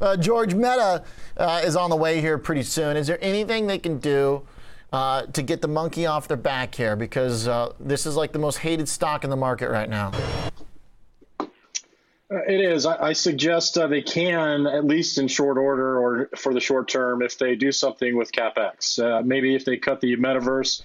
Uh, George Meta uh, is on the way here pretty soon. Is there anything they can do uh, to get the monkey off their back here? Because uh, this is like the most hated stock in the market right now. Uh, it is. I, I suggest uh, they can, at least in short order or for the short term, if they do something with capex. Maybe if they cut the metaverse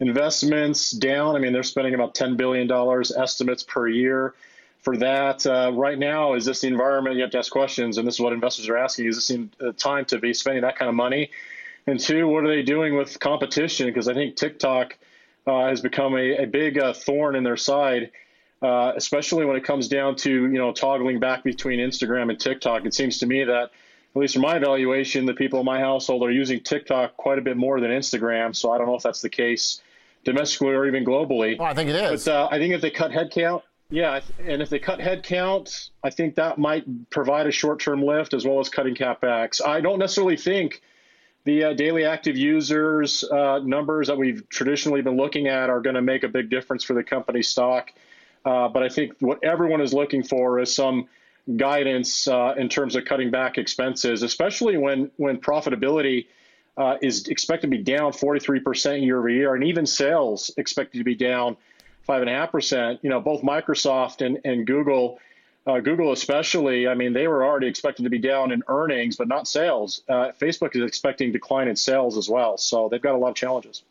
investments down. I mean, they're spending about $10 billion estimates per year for that. Uh, right now, is this the environment? You have to ask questions, and this is what investors are asking: Is this the time to be spending that kind of money? And two, what are they doing with competition? Because I think TikTok uh, has become a, a big uh, thorn in their side uh, especially when it comes down to you know toggling back between Instagram and TikTok. It seems to me that, at least from my evaluation, the people in my household are using TikTok quite a bit more than Instagram. So I don't know if that's the case domestically or even globally. Well, I think it is. But uh, I think if they cut headcount, yeah, and if they cut headcount, I think that might provide a short-term lift as well as cutting capex. I don't necessarily think the uh, daily active users uh, numbers that we've traditionally been looking at are going to make a big difference for the company stock. Uh, but I think what everyone is looking for is some guidance uh, in terms of cutting back expenses, especially when when profitability uh, is expected to be down 43% year over year, and even sales expected to be down five and a half percent. You know, both Microsoft and, and Google uh, Google, especially, I mean, they were already expected to be down in earnings, but not sales. Uh, Facebook is expecting decline in sales as well, so they've got a lot of challenges.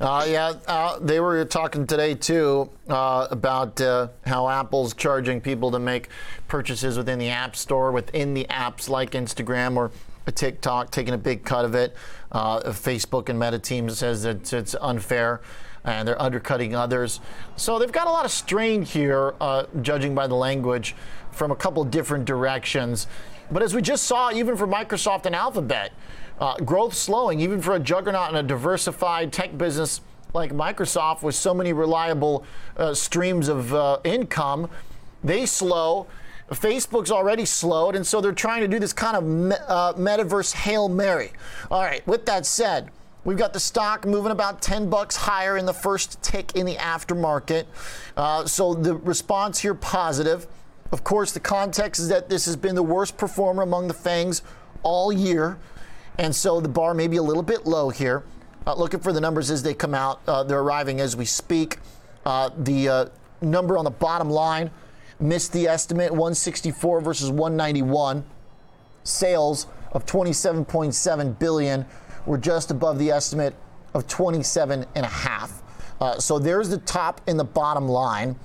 Uh, yeah, uh, they were talking today too uh, about uh, how Apple's charging people to make purchases within the App Store, within the apps like Instagram or TikTok, taking a big cut of it. Facebook and Meta team says that it's unfair and they're undercutting others. So they've got a lot of strain here, uh, judging by the language, from a couple different directions. But as we just saw, even for Microsoft and Alphabet, uh, growth slowing, even for a juggernaut and a diversified tech business like Microsoft with so many reliable uh, streams of uh, income, they slow. Facebook's already slowed, and so they're trying to do this kind of me- uh, metaverse Hail Mary. All right, with that said, We've got the stock moving about 10 bucks higher in the first tick in the aftermarket. Uh, so the response here positive. Of course, the context is that this has been the worst performer among the FANGs all year. And so the bar may be a little bit low here. Uh, looking for the numbers as they come out. Uh, they're arriving as we speak. Uh, the uh, number on the bottom line missed the estimate 164 versus 191. Sales of 27.7 billion were just above the estimate of 27 and a half. Uh, so there's the top and the bottom line.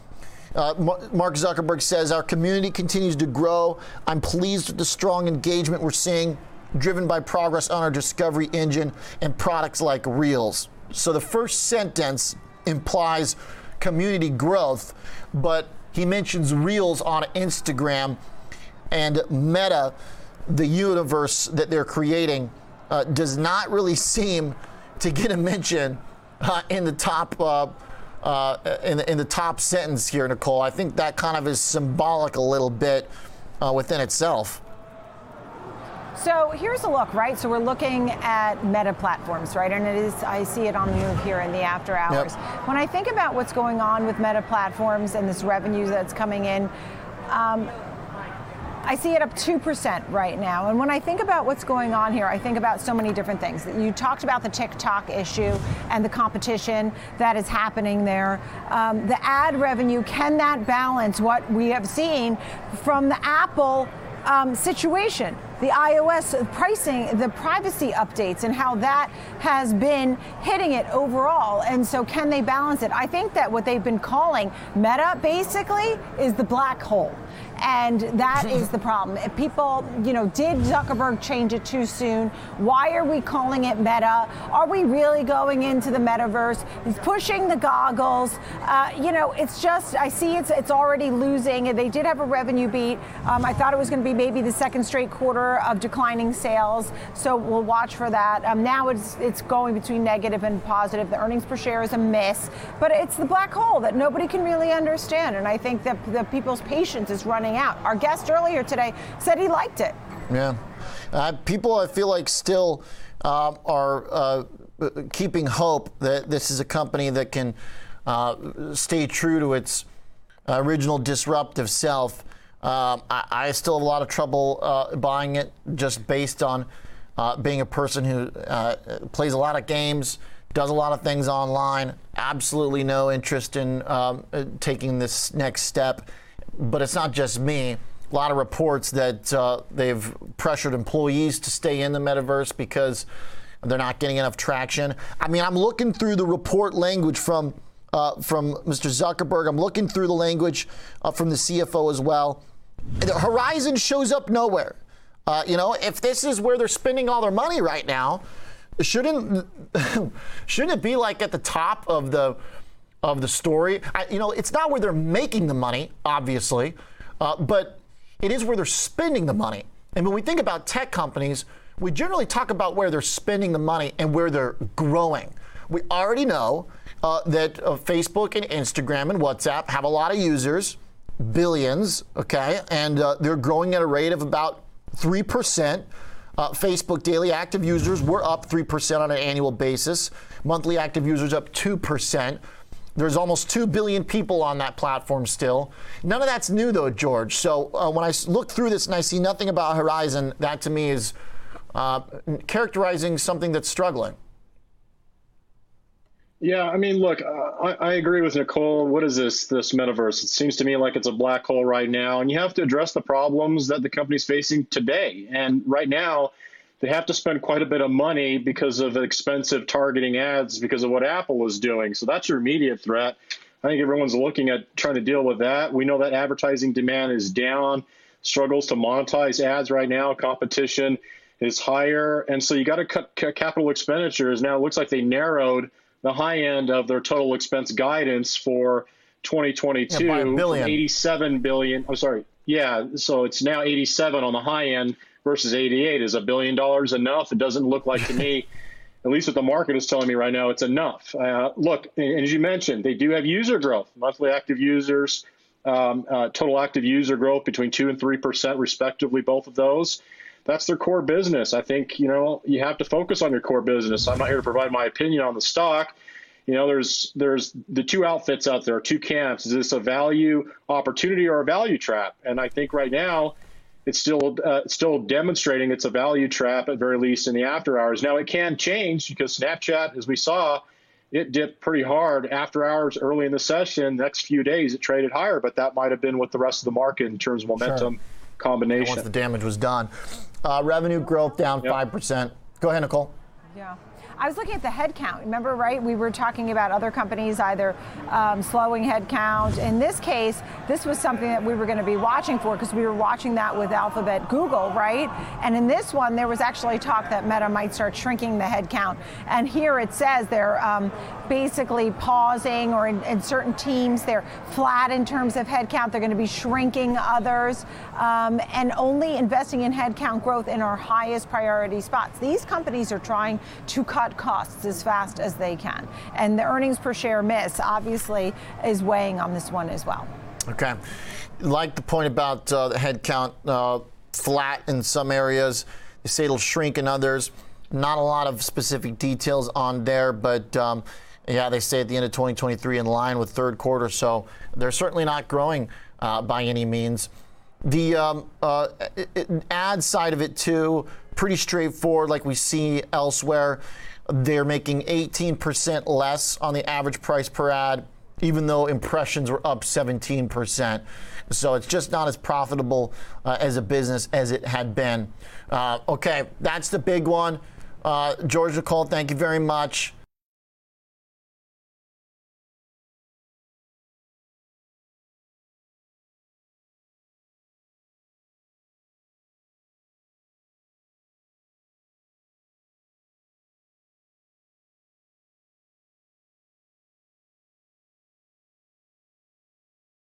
Uh, Mark Zuckerberg says our community continues to grow. I'm pleased with the strong engagement we're seeing, driven by progress on our discovery engine and products like Reels. So the first sentence implies community growth, but he mentions Reels on Instagram and Meta, the universe that they're creating uh, does not really seem to get a mention uh, in the top uh, uh, in, the, in the top sentence here, Nicole. I think that kind of is symbolic a little bit uh, within itself. So here's a look, right? So we're looking at meta platforms, right? And it is, I see it on the move here in the after hours. Yep. When I think about what's going on with meta platforms and this revenue that's coming in, um, I see it up 2% right now. And when I think about what's going on here, I think about so many different things. You talked about the TikTok issue and the competition that is happening there. Um, the ad revenue, can that balance what we have seen from the Apple um, situation? The iOS pricing, the privacy updates, and how that has been hitting it overall. And so, can they balance it? I think that what they've been calling Meta basically is the black hole. And that is the problem. If people, you know, did Zuckerberg change it too soon? Why are we calling it Meta? Are we really going into the metaverse? He's pushing the goggles. Uh, you know, it's just I see it's it's already losing. They did have a revenue beat. Um, I thought it was going to be maybe the second straight quarter of declining sales. So we'll watch for that. Um, now it's it's going between negative and positive. The earnings per share is a miss, but it's the black hole that nobody can really understand. And I think that the people's patience is running out. Our guest earlier today said he liked it. Yeah. Uh, people, I feel like, still uh, are uh, keeping hope that this is a company that can uh, stay true to its original disruptive self. Um, I, I, still have a lot of trouble uh, buying it just based on uh, being a person who uh, plays a lot of games, does a lot of things online. Absolutely no interest in um, taking this next step. But it's not just me. A lot of reports that uh, they've pressured employees to stay in the metaverse because they're not getting enough traction. I mean, I'm looking through the report language from uh, from Mr. Zuckerberg. I'm looking through the language uh, from the CFO as well. The Horizon shows up nowhere. Uh, you know, if this is where they're spending all their money right now, shouldn't shouldn't it be like at the top of the of the story? I, you know, it's not where they're making the money, obviously, uh, but it is where they're spending the money. And when we think about tech companies, we generally talk about where they're spending the money and where they're growing. We already know uh, that uh, Facebook and Instagram and WhatsApp have a lot of users, billions, okay, and uh, they're growing at a rate of about 3%. Uh, Facebook daily active users were up 3% on an annual basis. Monthly active users up 2%. There's almost 2 billion people on that platform still. None of that's new, though, George. So uh, when I look through this and I see nothing about Horizon, that to me is uh, characterizing something that's struggling. Yeah, I mean, look, uh, I, I, agree with Nicole. What is this this metaverse? It seems to me like it's a black hole right now, and you have to address the problems that the company's facing today. And right now, they have to spend quite a bit of money because of expensive targeting ads because of what Apple is doing. So that's your immediate threat. I think everyone's looking at trying to deal with that. We know that advertising demand is down, struggles to monetize ads right now. Competition is higher, and so you got to cut capital expenditures. Now it looks like they narrowed the high end of their total expense guidance for 2022 yeah, billion. 87 billion. I'm sorry. Yeah, so it's now 87 on the high end versus 88. Is a billion dollars enough? It doesn't look like to me. At least what the market is telling me right now, it's enough. Uh, look, and as you mentioned, they do have user growth, monthly active users, um, uh, total active user growth between two and three percent, respectively, both of those that's their core business. I think you know you have to focus on your core business. I'm not here to provide my opinion on the stock. You know, there's there's the two outfits out there, two camps. Is this a value opportunity or a value trap? And I think right now, it's still uh, still demonstrating it's a value trap at very least in the after hours. Now it can change because Snapchat, as we saw, it dipped pretty hard after hours early in the session. Next few days it traded higher, but that might have been with the rest of the market in terms of momentum sure. Combination. once the damage was done. Uh, revenue growth down yep. 5%. Go ahead, Nicole. Yeah. I was looking at the headcount. Remember, right? We were talking about other companies either um, slowing headcount. In this case, this was something that we were going to be watching for because we were watching that with Alphabet Google, right? And in this one, there was actually talk that Meta might start shrinking the headcount. And here it says they're um, basically pausing, or in, in, certain teams, they're flat in terms of headcount. They're going to be shrinking others um, and only investing in headcount growth in our highest priority spots. These companies are trying to cut cut costs as fast as they can. And the earnings per share miss obviously is weighing on this one as well. Okay. Like the point about uh, the headcount uh, flat in some areas, they say it'll shrink in others. Not a lot of specific details on there, but um, yeah, they say at the end of 2023 in line with third quarter. So they're certainly not growing uh, by any means. The um, uh, ad side of it, too, pretty straightforward, like we see elsewhere. They're making 18% less on the average price per ad, even though impressions were up 17%. So it's just not as profitable uh, as a business as it had been. Uh, okay, that's the big one. Uh, George Nicole, thank you very much.